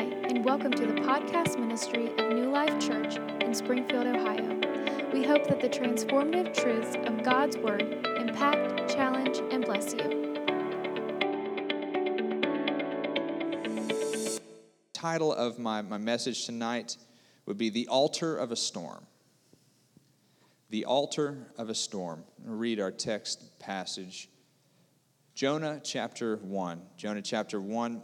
Hi, and welcome to the podcast ministry of New Life Church in Springfield, Ohio. We hope that the transformative truths of God's Word impact, challenge, and bless you. Title of my, my message tonight would be The Altar of a Storm. The Altar of a Storm. Read our text passage. Jonah chapter 1. Jonah chapter 1,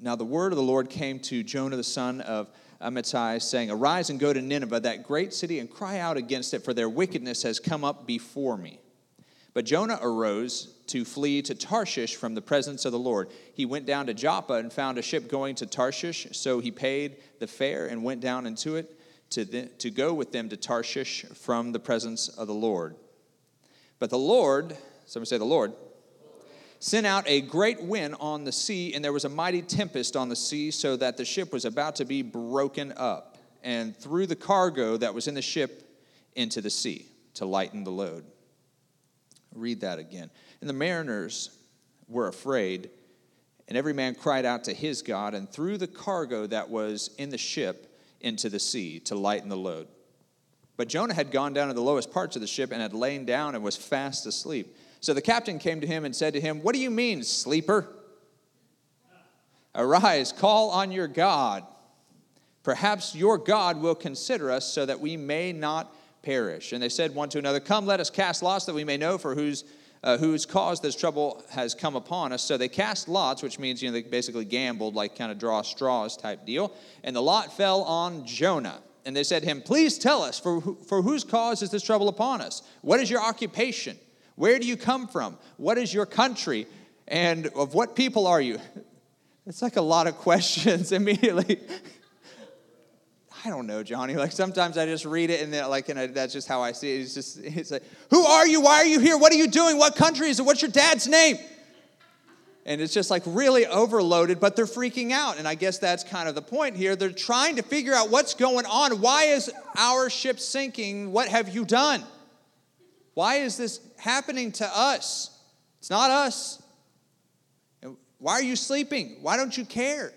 now the word of the Lord came to Jonah the son of Amittai, saying, Arise and go to Nineveh, that great city, and cry out against it, for their wickedness has come up before me. But Jonah arose to flee to Tarshish from the presence of the Lord. He went down to Joppa and found a ship going to Tarshish, so he paid the fare and went down into it to, the, to go with them to Tarshish from the presence of the Lord. But the Lord, somebody say the Lord, sent out a great wind on the sea, and there was a mighty tempest on the sea, so that the ship was about to be broken up, and threw the cargo that was in the ship into the sea to lighten the load. Read that again. And the mariners were afraid, and every man cried out to his God, and threw the cargo that was in the ship into the sea to lighten the load. But Jonah had gone down to the lowest parts of the ship and had lain down and was fast asleep. So the captain came to him and said to him, What do you mean, sleeper? Arise, call on your God. Perhaps your God will consider us so that we may not perish. And they said one to another, Come, let us cast lots that we may know for whose, uh, whose cause this trouble has come upon us. So they cast lots, which means, you know, they basically gambled, like kind of draw straws type deal. And the lot fell on Jonah. And they said to him, Please tell us, for, for whose cause is this trouble upon us? What is your occupation? Where do you come from? What is your country? And of what people are you? It's like a lot of questions immediately. I don't know, Johnny. Like sometimes I just read it and then like and that's just how I see it. It's just it's like, who are you? Why are you here? What are you doing? What country is it? What's your dad's name? And it's just like really overloaded, but they're freaking out. And I guess that's kind of the point here. They're trying to figure out what's going on. Why is our ship sinking? What have you done? Why is this happening to us? It's not us. Why are you sleeping? Why don't you care?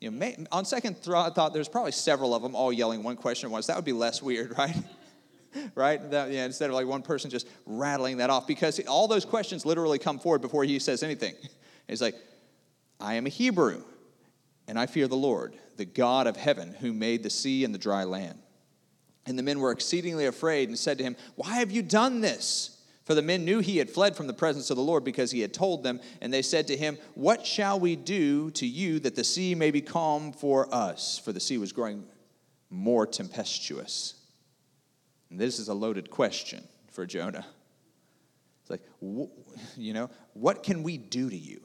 You know, on second thought, there's probably several of them all yelling one question at once. That would be less weird, right? right? That, yeah, instead of like one person just rattling that off, because all those questions literally come forward before he says anything. He's like, I am a Hebrew, and I fear the Lord, the God of heaven, who made the sea and the dry land. And the men were exceedingly afraid and said to him, Why have you done this? For the men knew he had fled from the presence of the Lord because he had told them. And they said to him, What shall we do to you that the sea may be calm for us? For the sea was growing more tempestuous. And this is a loaded question for Jonah. It's like, you know, what can we do to you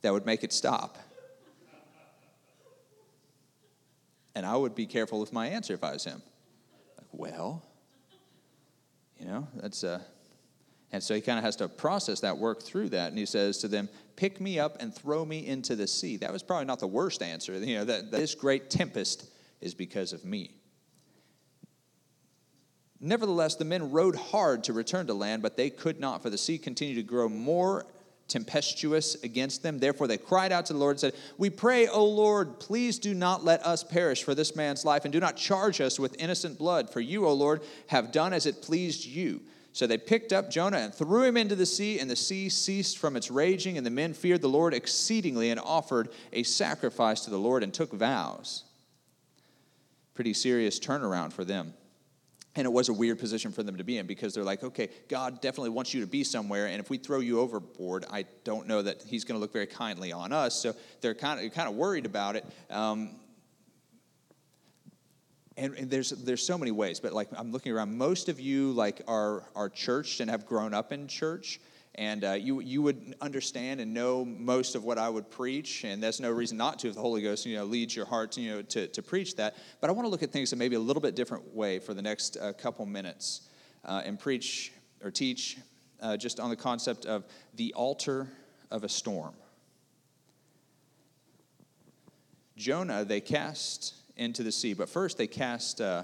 that would make it stop? And I would be careful with my answer if I was him Like, well, you know, that's a. Uh, and so he kind of has to process that, work through that. And he says to them, Pick me up and throw me into the sea. That was probably not the worst answer. You know, that, that this great tempest is because of me. Nevertheless, the men rowed hard to return to land, but they could not, for the sea continued to grow more tempestuous against them. Therefore, they cried out to the Lord and said, We pray, O Lord, please do not let us perish for this man's life, and do not charge us with innocent blood. For you, O Lord, have done as it pleased you. So they picked up Jonah and threw him into the sea, and the sea ceased from its raging, and the men feared the Lord exceedingly and offered a sacrifice to the Lord and took vows. Pretty serious turnaround for them. And it was a weird position for them to be in because they're like, okay, God definitely wants you to be somewhere, and if we throw you overboard, I don't know that He's going to look very kindly on us. So they're kind of kind of worried about it. Um, and, and, there's there's so many ways, but like I'm looking around, most of you like are are churched and have grown up in church, and uh, you you would understand and know most of what I would preach, and that's no reason not to if the Holy Ghost you know leads your heart you know to, to preach that. But I want to look at things in maybe a little bit different way for the next uh, couple minutes uh, and preach or teach uh, just on the concept of the altar of a storm. Jonah they cast into the sea, but first they cast uh,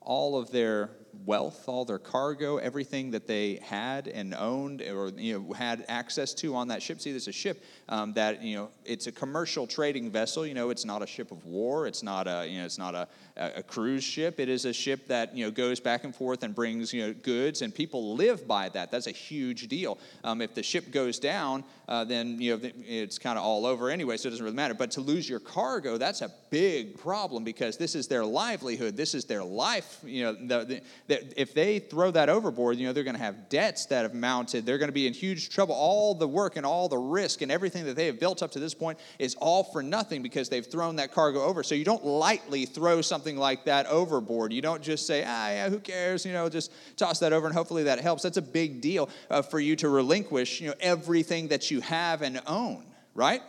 all of their wealth, all their cargo, everything that they had and owned or you know had access to on that ship. See, there's a ship um, that you know it's a commercial trading vessel. You know, it's not a ship of war. It's not a you know it's not a, a cruise ship. It is a ship that you know goes back and forth and brings you know goods, and people live by that. That's a huge deal. Um, if the ship goes down, uh, then you know it's kind of all over anyway, so it doesn't really matter. But to lose your cargo, that's a big problem because this is their livelihood. This is their life. You know, the, the, if they throw that overboard, you know they're going to have debts that have mounted. They're going to be in huge trouble. All the work and all the risk and everything that they have built up to this point is all for nothing because they've thrown that cargo over. So you don't lightly throw something like that overboard. You don't just say, ah, yeah, who cares? You know, just toss that over and hopefully that helps. That's a big deal uh, for you to relinquish, you know, everything that you have and own, right?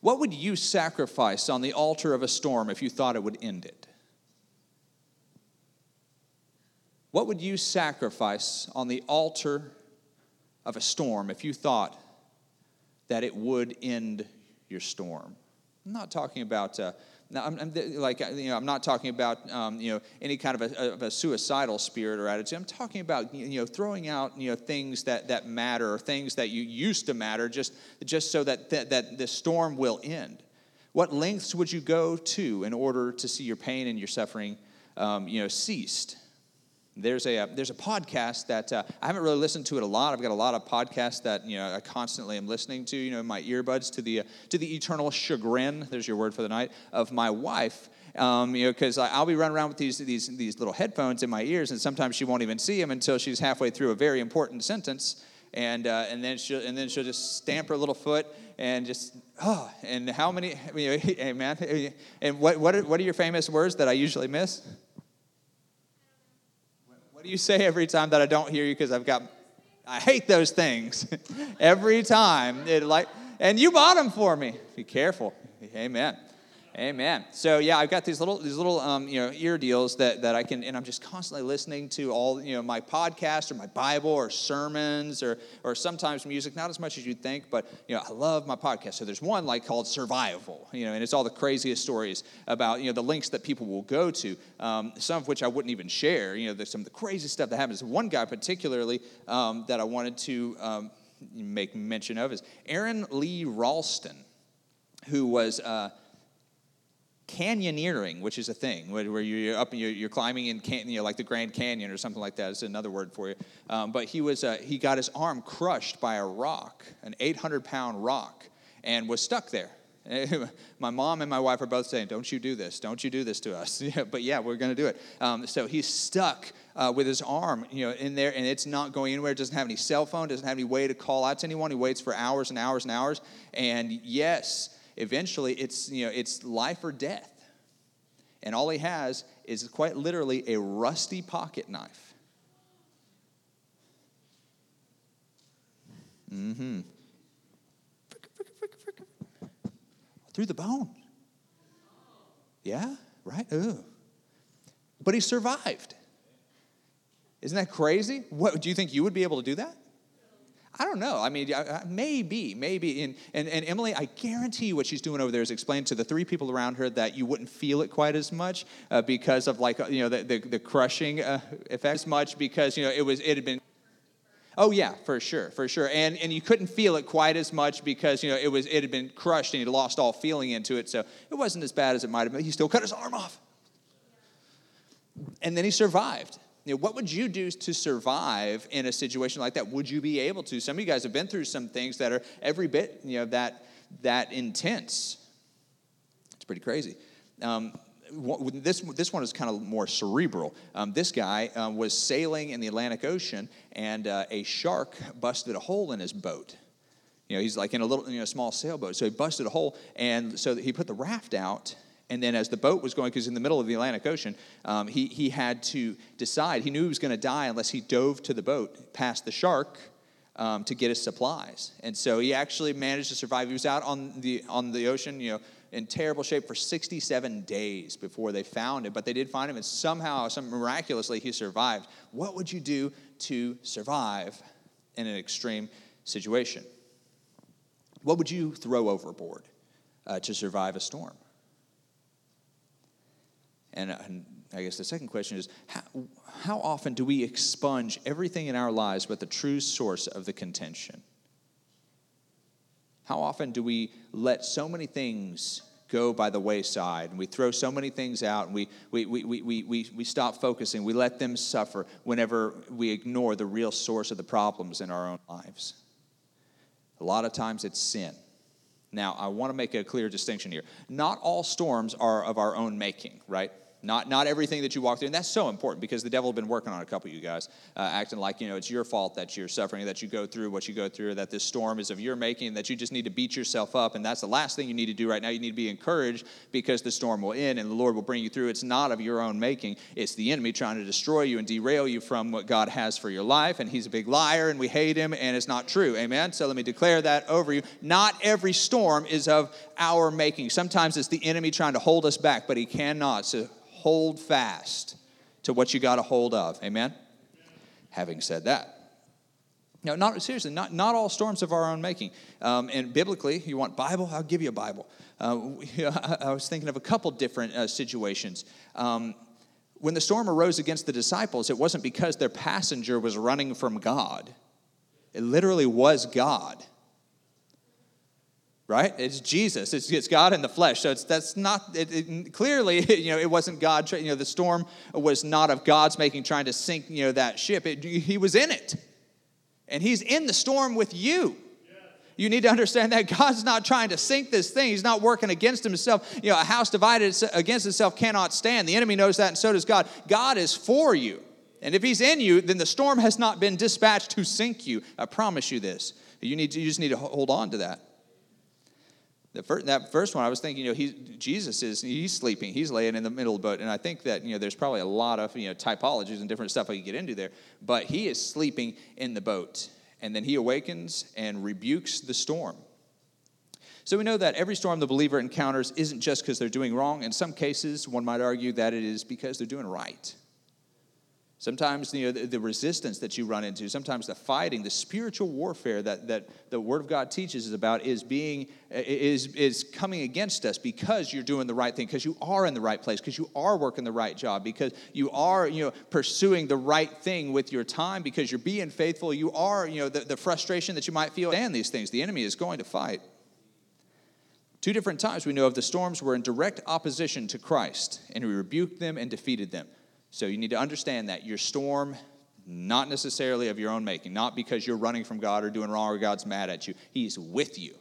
What would you sacrifice on the altar of a storm if you thought it would end it? What would you sacrifice on the altar of a storm if you thought that it would end your storm? I'm not talking about uh, now, I'm, I'm, like you know, I'm not talking about um, you know any kind of a, of a, suicidal spirit or attitude. I'm talking about you know throwing out you know things that, that matter or things that you used to matter just just so that, that that the storm will end. What lengths would you go to in order to see your pain and your suffering um, you know ceased? There's a, uh, there's a podcast that uh, I haven't really listened to it a lot. I've got a lot of podcasts that you know I constantly am listening to. You know, my earbuds to the uh, to the eternal chagrin. There's your word for the night of my wife. Um, you know, because I'll be running around with these these these little headphones in my ears, and sometimes she won't even see them until she's halfway through a very important sentence, and uh, and then she'll and then she'll just stamp her little foot and just oh, and how many? You hey man, and what what are, what are your famous words that I usually miss? What do you say every time that I don't hear you because I've got I hate those things. every time. It like and you bought them for me. Be careful. Amen. Amen. So yeah, I've got these little these little um, you know ear deals that that I can, and I'm just constantly listening to all you know my podcast or my Bible or sermons or or sometimes music. Not as much as you'd think, but you know I love my podcast. So there's one like called Survival, you know, and it's all the craziest stories about you know the links that people will go to, um, some of which I wouldn't even share. You know, there's some of the crazy stuff that happens. One guy particularly um, that I wanted to um, make mention of is Aron Lee Ralston, who was. Uh, canyoneering, which is a thing where you're up and you're, climbing in, can, you know, like the Grand Canyon or something like that. It's another word for you. Um, but he was uh, he got his arm crushed by a rock, an 800 pound rock, and was stuck there. my mom and my wife are both saying, "Don't you do this? Don't you do this to us?" but yeah, we're going to do it. Um, so he's stuck uh, with his arm, you know, in there, and it's not going anywhere. It doesn't have any cell phone. Doesn't have any way to call out to anyone. He waits for hours and hours and hours. And yes, eventually it's, you know, it's life or death. And all he has is quite literally a rusty pocket knife. Mm-hmm. Through the bone. Yeah, right? Ooh. But he survived. Isn't that crazy? What do you think you would be able to do that? I don't know. I mean, maybe, maybe. And, and, and Emily, I guarantee you what she's doing over there is explaining to the three people around her that you wouldn't feel it quite as much uh, because of like, uh, you know, the, the, the crushing uh, effect as much because, you know, it was, it had been Oh yeah, for sure, for sure. And and you couldn't feel it quite as much because you know it was it had been crushed and he'd lost all feeling into it, so it wasn't as bad as it might have been. He still cut his arm off. And then he survived. You know, what would you do to survive in a situation like that? Would you be able to? Some of you guys have been through some things that are every bit, you know, that that intense. It's pretty crazy. Um, this, this one is kind of more cerebral. Um, this guy um, was sailing in the Atlantic Ocean, and uh, a shark busted a hole in his boat. You know, he's like in a little, you know, small sailboat. So he busted a hole, and so he put the raft out, and then as the boat was going, because in the middle of the Atlantic Ocean, um, he, he had to decide. He knew he was going to die unless he dove to the boat past the shark um, to get his supplies. And so he actually managed to survive. He was out on the, on the ocean, you know, in terrible shape for 67 days before they found him. But they did find him, and somehow, some miraculously, he survived. What would you do to survive in an extreme situation? What would you throw overboard uh, to survive a storm? And, uh, and I guess the second question is how, how often do we expunge everything in our lives but the true source of the contention? How often do we let so many things go by the wayside and we throw so many things out and we, we, we, we, we, we stop focusing? We let them suffer whenever we ignore the real source of the problems in our own lives. A lot of times it's sin. Now, I want to make a clear distinction here. Not all storms are of our own making, right? Not, not everything that you walk through. And that's so important because the devil has been working on a couple of you guys, uh, acting like, you know, it's your fault that you're suffering, that you go through what you go through, that this storm is of your making, that you just need to beat yourself up. And that's the last thing you need to do right now. You need to be encouraged because the storm will end and the Lord will bring you through. It's not of your own making, it's the enemy trying to destroy you and derail you from what God has for your life. And he's a big liar and we hate him and it's not true. Amen? So let me declare that over you. Not every storm is of our making. Sometimes it's the enemy trying to hold us back, but he cannot. So hold fast to what you got a hold of. Amen? Having said that, no, not seriously. Not, not all storms of our own making. Um, and biblically, you want Bible? I'll give you a Bible. Uh, I, I, was thinking of a couple different uh, situations. Um, when the storm arose against the disciples, it wasn't because their passenger was running from God. It literally was God right? It's Jesus. It's, it's God in the flesh. So it's that's not it, it, clearly. You know, it wasn't God. You know, the storm was not of God's making, trying to sink. You know, that ship. It, he was in it, and He's in the storm with you. You need to understand that God's not trying to sink this thing. He's not working against himself. You know, a house divided against itself cannot stand. The enemy knows that, and so does God. God is for you. And if he's in you, then the storm has not been dispatched to sink you. I promise you this. You, need to, you just need to hold on to that. The first, that first one, I was thinking, you know, he, Jesus is, he's sleeping, he's laying in the middle of the boat. And I think that, you know, there's probably a lot of, you know, typologies and different stuff I could get into there. But he is sleeping in the boat. And then he awakens and rebukes the storm. So we know that every storm the believer encounters isn't just because they're doing wrong. In some cases, one might argue that it is because they're doing right. Sometimes you know, the, the, resistance that you run into, sometimes the fighting, the spiritual warfare that, that the Word of God teaches is about is being is, is coming against us because you're doing the right thing, because you are in the right place, because you are working the right job, because you are you know pursuing the right thing with your time, because you're being faithful, you are, you know, the, the frustration that you might feel and these things. The enemy is going to fight. Two different times we know of the storms were in direct opposition to Christ, and he rebuked them and defeated them. So you need to understand that your storm, not necessarily of your own making, not because you're running from God or doing wrong or God's mad at you. He's with you.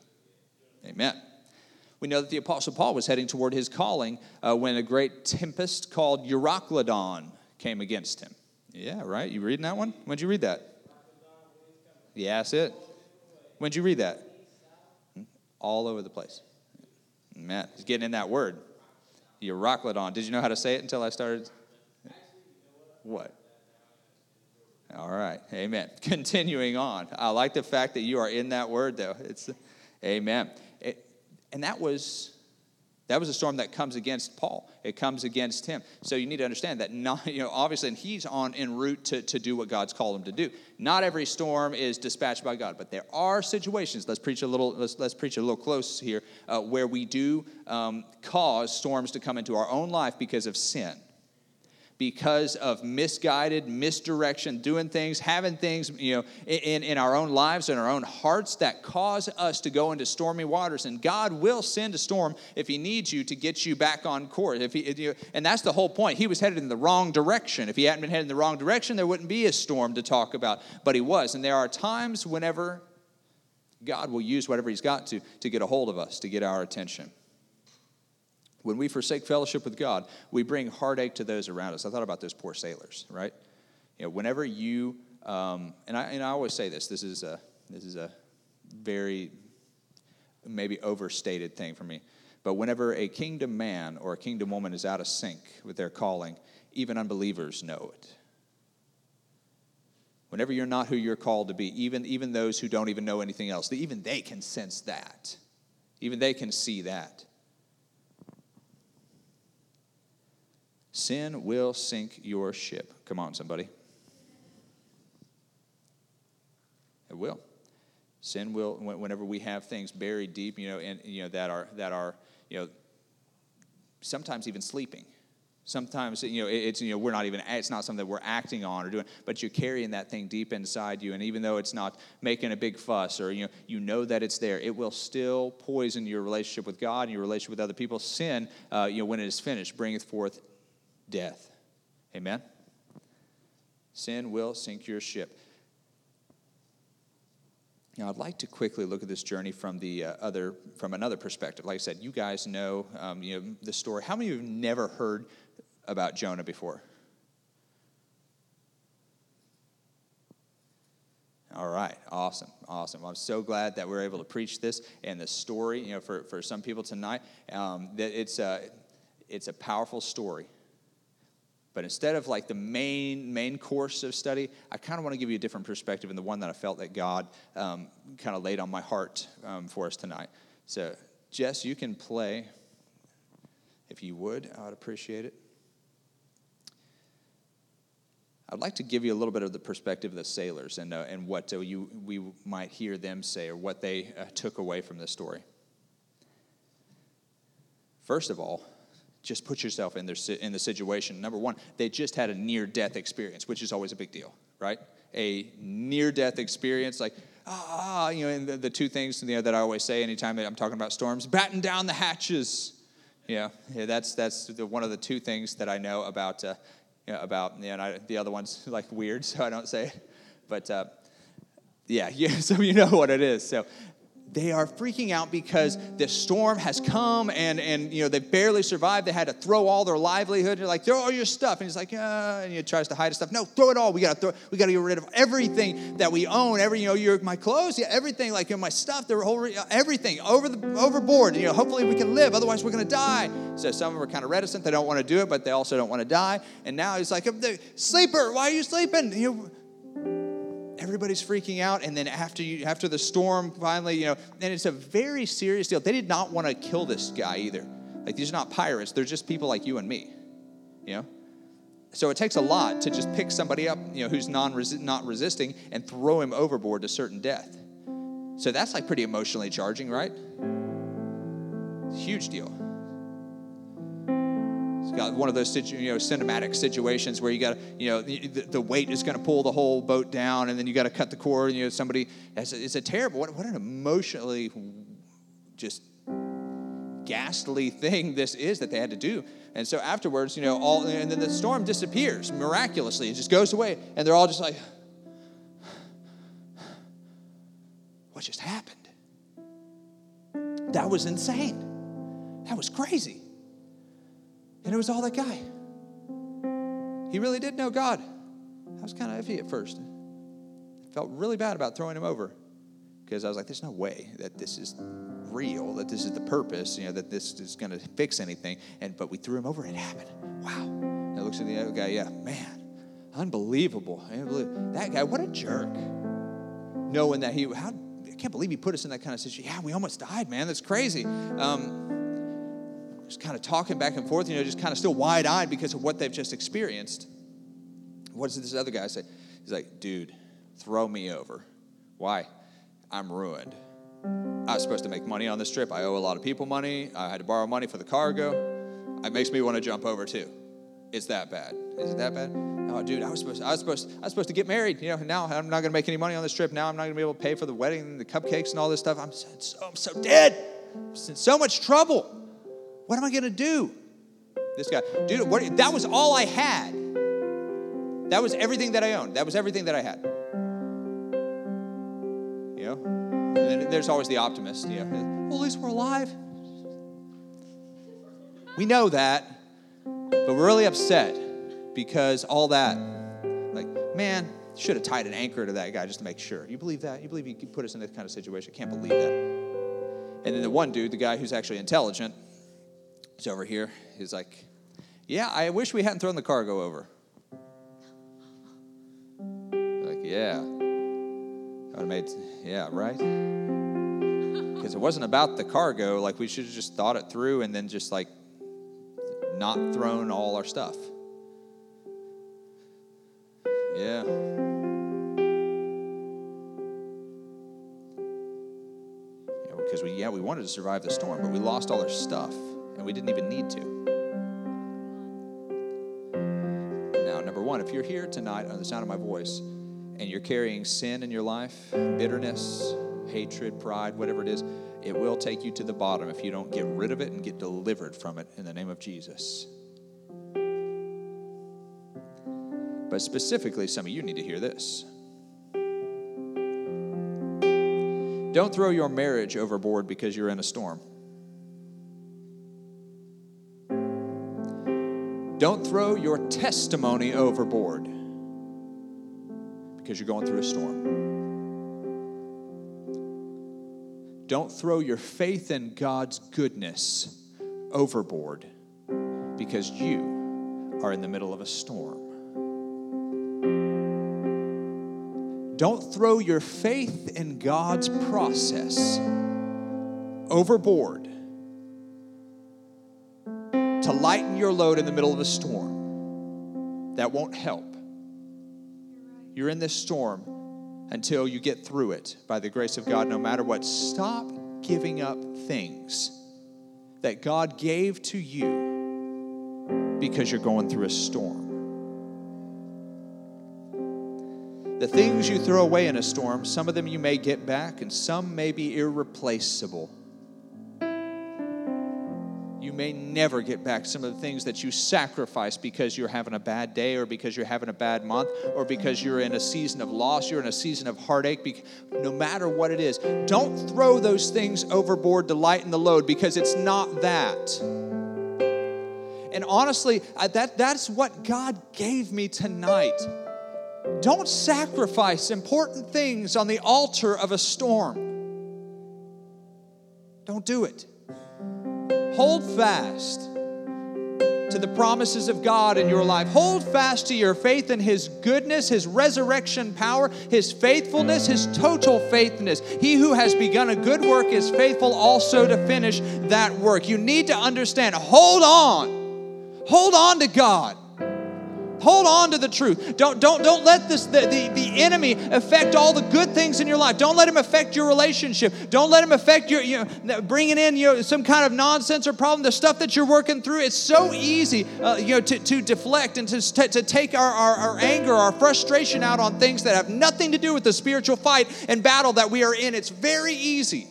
Amen. We know that the Apostle Paul was heading toward his calling uh, when a great tempest called Euroclydon came against him. Yeah, right? You reading that one? When'd you read that? Yeah, that's it. When'd you read that? Hmm? All over the place. Man, he's getting in that word. Euroclydon. Did you know how to say it until I started? What? All right. Amen. Continuing on. I like the fact that you are in that word, though. It's amen. It, and that was that was a storm that comes against Paul. It comes against him. So you need to understand that not, you know, obviously, and he's on en route to, to do what God's called him to do. Not every storm is dispatched by God, but there are situations. Let's preach a little. Let's, let's preach a little close here, uh, where we do um, cause storms to come into our own life because of sin because of misguided misdirection doing things having things you know in, in our own lives and our own hearts that cause us to go into stormy waters. And god will send a storm if he needs you to get you back on course. If he if you, and that's the whole point. He was headed in the wrong direction. If he hadn't been headed in the wrong direction there wouldn't be a storm to talk about. But he was. And there are times whenever god will use whatever he's got to to get a hold of us to get our attention when we forsake fellowship with God, we bring heartache to those around us. I thought about those poor sailors, right? You know, whenever you, um, and, I, and I always say this, this is a, this is a very maybe overstated thing for me. But whenever a kingdom man or a kingdom woman is out of sync with their calling, even unbelievers know it. Whenever you're not who you're called to be, even, even those who don't even know anything else, even they can sense that. Even they can see that. Sin will sink your ship. Come on, somebody. It will. Sin will, whenever we have things buried deep, you know, and you know that are that are, you know, sometimes even sleeping. Sometimes you know it's you know we're not even it's not something that we're acting on or doing, but you're carrying that thing deep inside you, and even though it's not making a big fuss or you know you know that it's there, it will still poison your relationship with God and your relationship with other people. Sin, uh, you know, when it is finished, bringeth forth death. Amen. Sin will sink your ship. Now, I'd like to quickly look at this journey from the uh, other, from another perspective. Like I said, you guys know, um, you know the story. How many of you have never heard about Jonah before? All right, awesome, awesome. I'm so glad that we're able to preach this and the story. You know, for, for some people tonight, um, that it's a it's a powerful story. But instead of like the main main course of study, I kind of want to give you a different perspective and the one that I felt that God um, kind of laid on my heart um, for us tonight. So, Jess, you can play if you would. I would appreciate it. I'd like to give you a little bit of the perspective of the sailors and, uh, and what uh, you, we might hear them say or what they uh, took away from this story. First of all, just put yourself in, their, in the situation. Number one, they just had a near death experience, which is always a big deal, right? A near death experience, like, ah, you know, and the, the two things you know, that I always say anytime I'm talking about storms batten down the hatches. Yeah, yeah that's, that's the, one of the two things that I know about. Uh, you know, about, you know, I, the other one's like weird, so I don't say it. But uh, yeah, yeah, so you know what it is. So they are freaking out because the storm has come and, and you know they barely survived. They had to throw all their livelihood. They're like, throw all your stuff. And he's like, uh, and he tries to hide his stuff. No, throw it all. We gotta throw. We gotta get rid of everything that we own. Every you know, your my clothes, yeah, everything like you know, my stuff, the whole everything over the overboard. You know, hopefully we can live. Otherwise we're gonna die. So some of them are kind of reticent. They don't want to do it, but they also don't want to die. And now he's like, sleeper, why are you sleeping? You know, everybody's freaking out and then after you after the storm finally you know and it's a very serious deal. They did not want to kill this guy either. Like these are not pirates. They're just people like you and me you know? So it takes a lot to just pick somebody up you know who's non not resisting and throw him overboard to certain death. So that's like pretty emotionally charging right? Huge deal got one of those you know cinematic situations where you got you know the, the weight is going to pull the whole boat down, and then you got to cut the cord. And, you know somebody it's a, it's a terrible what, what an emotionally just ghastly thing this is that they had to do. And so afterwards, you know, all and then the storm disappears miraculously. It just goes away, and they're all just like, "What just happened?" That was insane. That was crazy. And it was all that guy. He really did know God. I was kind of iffy at first. Felt really bad about throwing him over because I was like, there's no way that this is real, that this is the purpose, you know, that this is going to fix anything. And but we threw him over and it happened. Wow. And looks at the other guy, yeah, man, unbelievable. That guy, what a jerk. Knowing that he, how, I can't believe he put us in that kind of situation. Yeah, we almost died, man. That's crazy. Um, just kind of talking back and forth, you know, just kind of still wide eyed because of what they've just experienced. What does this other guy say? He's like, dude, throw me over. Why? I'm ruined. I was supposed to make money on this trip. I owe a lot of people money. I had to borrow money for the cargo. It makes me want to jump over too. It's that bad. Is it that bad? Oh, dude, I was supposed, to, I was supposed, I was supposed to get married. You know, now I'm not going to make any money on this trip. Now I'm not going to be able to pay for the wedding, the cupcakes, and all this stuff. I'm so, I'm so dead. I'm in so much trouble. What am I going to do? This guy, dude, what, that was all I had. That was everything that I owned. That was everything that I had. You know? And there's always the optimist. You know, well, at least we're alive. We know that, but we're really upset because all that, like, man, should have tied an anchor to that guy just to make sure. You believe that? You believe he put us in this kind of situation? I can't believe that. And then the one dude, the guy who's actually intelligent, He's over here. He's like, Yeah, I wish we hadn't thrown the cargo over. Like, yeah. I would have made, yeah, right? Because it wasn't about the cargo. Like, we should have just thought it through and then just, like, not thrown all our stuff. Yeah. because we yeah we wanted to survive the storm but we lost all our stuff and we didn't even need to. Now, number one, if you're here tonight on the sound of my voice and you're carrying sin in your life, bitterness, hatred, pride, whatever it is, it will take you to the bottom if you don't get rid of it and get delivered from it in the name of Jesus. But specifically, some of you need to hear this. Don't throw your marriage overboard because you're in a storm. Throw your testimony overboard because you're going through a storm. Don't throw your faith in God's goodness overboard because you are in the middle of a storm. Don't throw your faith in God's process overboard to lighten your load in the middle of a storm. That won't help. You're in this storm until you get through it by the grace of God, no matter what. Stop giving up things that God gave to you because you're going through a storm. The things you throw away in a storm, some of them you may get back, and some may be irreplaceable may never get back some of the things that you sacrificed because you're having a bad day or because you're having a bad month or because you're in a season of loss, you're in a season of heartache, no matter what it is. Don't throw those things overboard to lighten the load because it's not that. And honestly, that, that's what God gave me tonight. Don't sacrifice important things on the altar of a storm. Don't do it. Hold fast to the promises of God in your life. Hold fast to your faith in His goodness, His resurrection power, His faithfulness, His total faithfulness. He who has begun a good work is faithful also to finish that work. You need to understand, hold on. Hold on to God. Hold on to the truth. Don't, don't, don't let this, the, the, the enemy affect all the good things in your life. Don't let him affect your relationship. Don't let him affect your, you know, bringing in you know, some kind of nonsense or problem, the stuff that you're working through. It's so easy uh, you know, to, to deflect and to, to take our, our, our anger, our frustration out on things that have nothing to do with the spiritual fight and battle that we are in. It's very easy.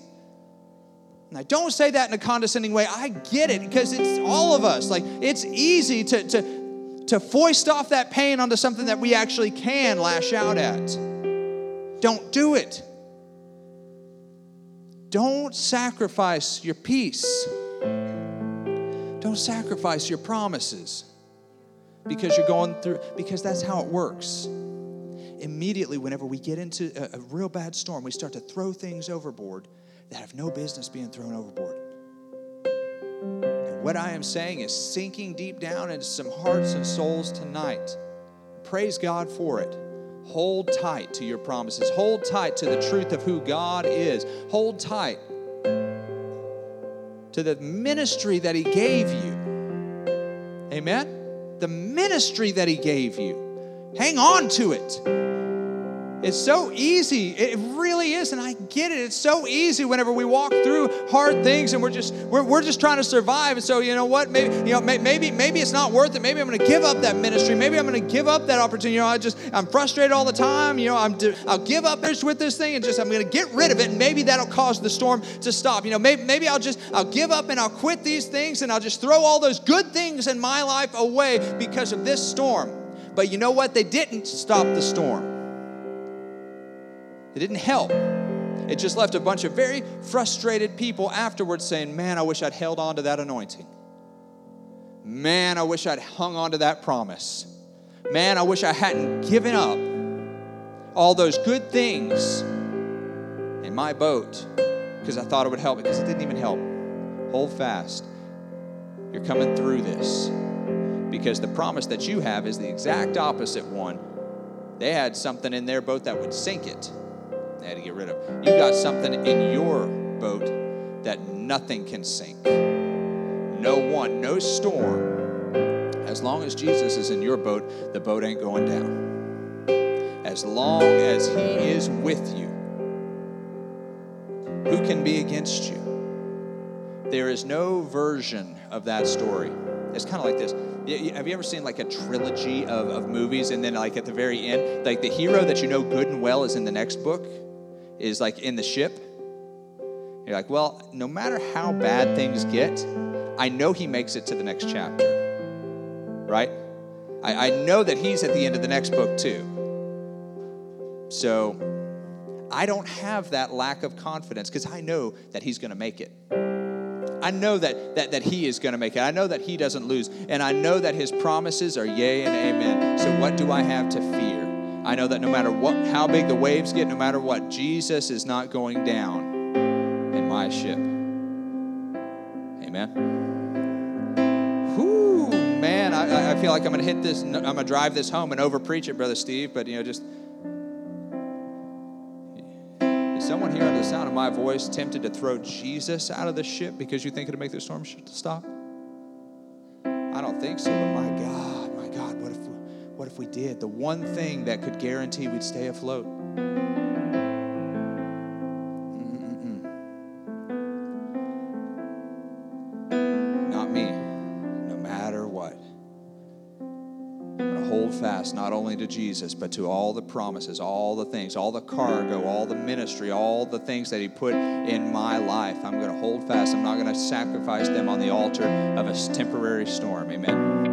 And I don't say that in a condescending way. I get it because it's all of us. Like, it's easy to, to, to foist off that pain onto something that we actually can lash out at. Don't do it. Don't sacrifice your peace. Don't sacrifice your promises because you're going through, because that's how it works. Immediately, whenever we get into a, a real bad storm, we start to throw things overboard that have no business being thrown overboard. What I am saying is sinking deep down into some hearts and souls tonight. Praise God for it. Hold tight to your promises. Hold tight to the truth of who God is. Hold tight to the ministry that He gave you. Amen? The ministry that He gave you. Hang on to it. It's so easy. It really is, and I get it. It's so easy whenever we walk through hard things and we're just we're, we're just trying to survive. And so you know what? Maybe you know maybe maybe it's not worth it. Maybe I'm going to give up that ministry. Maybe I'm going to give up that opportunity. You know, I just I'm frustrated all the time. You know, I'm I'll give up this with this thing and just I'm going to get rid of it. And maybe that'll cause the storm to stop. You know, maybe maybe I'll just I'll give up and I'll quit these things and I'll just throw all those good things in my life away because of this storm. But you know what? They didn't stop the storm. It didn't help. It just left a bunch of very frustrated people afterwards saying, Man, I wish I'd held on to that anointing. Man, I wish I'd hung on to that promise. Man, I wish I hadn't given up all those good things in my boat because I thought it would help because it didn't even help. Hold fast. You're coming through this because the promise that you have is the exact opposite one. They had something in their boat that would sink it they had to get rid of. You got something in your boat that nothing can sink. No one, no storm. As long as Jesus is in your boat, the boat ain't going down. As long as He is with you, who can be against you? There is no version of that story. It's kind of like this Have you ever seen like a trilogy of, of movies and then like at the very end, like the hero that you know good and well is in the next book is like in the ship? You're like, well, no matter how bad things get, I know he makes it to the next chapter. Right? I, I know that he's at the end of the next book too. So I don't have that lack of confidence because I know that he's going to make it. I know that, that, that he is going to make it. I know that he doesn't lose. And I know that his promises are yea and amen. So what do I have to fear? I know that no matter what, how big the waves get, no matter what, Jesus is not going down in my ship. Amen. Whoo, man, I, I feel like I'm going to hit this, I'm going to drive this home and over preach it, Brother Steve, but you know, just Is someone here under the sound of my voice tempted to throw Jesus out of the ship because you think it'll make the storm stop? I don't think so, but my God, my God, what if, what if we did? The one thing that could guarantee we'd stay afloat. Not me, no matter what. I'm going to hold fast not only to Jesus, but to all the promises, all the things, all the cargo, all the ministry, all the things that He put in my life. I'm going to hold fast. I'm not going to sacrifice them on the altar of a temporary storm. Amen.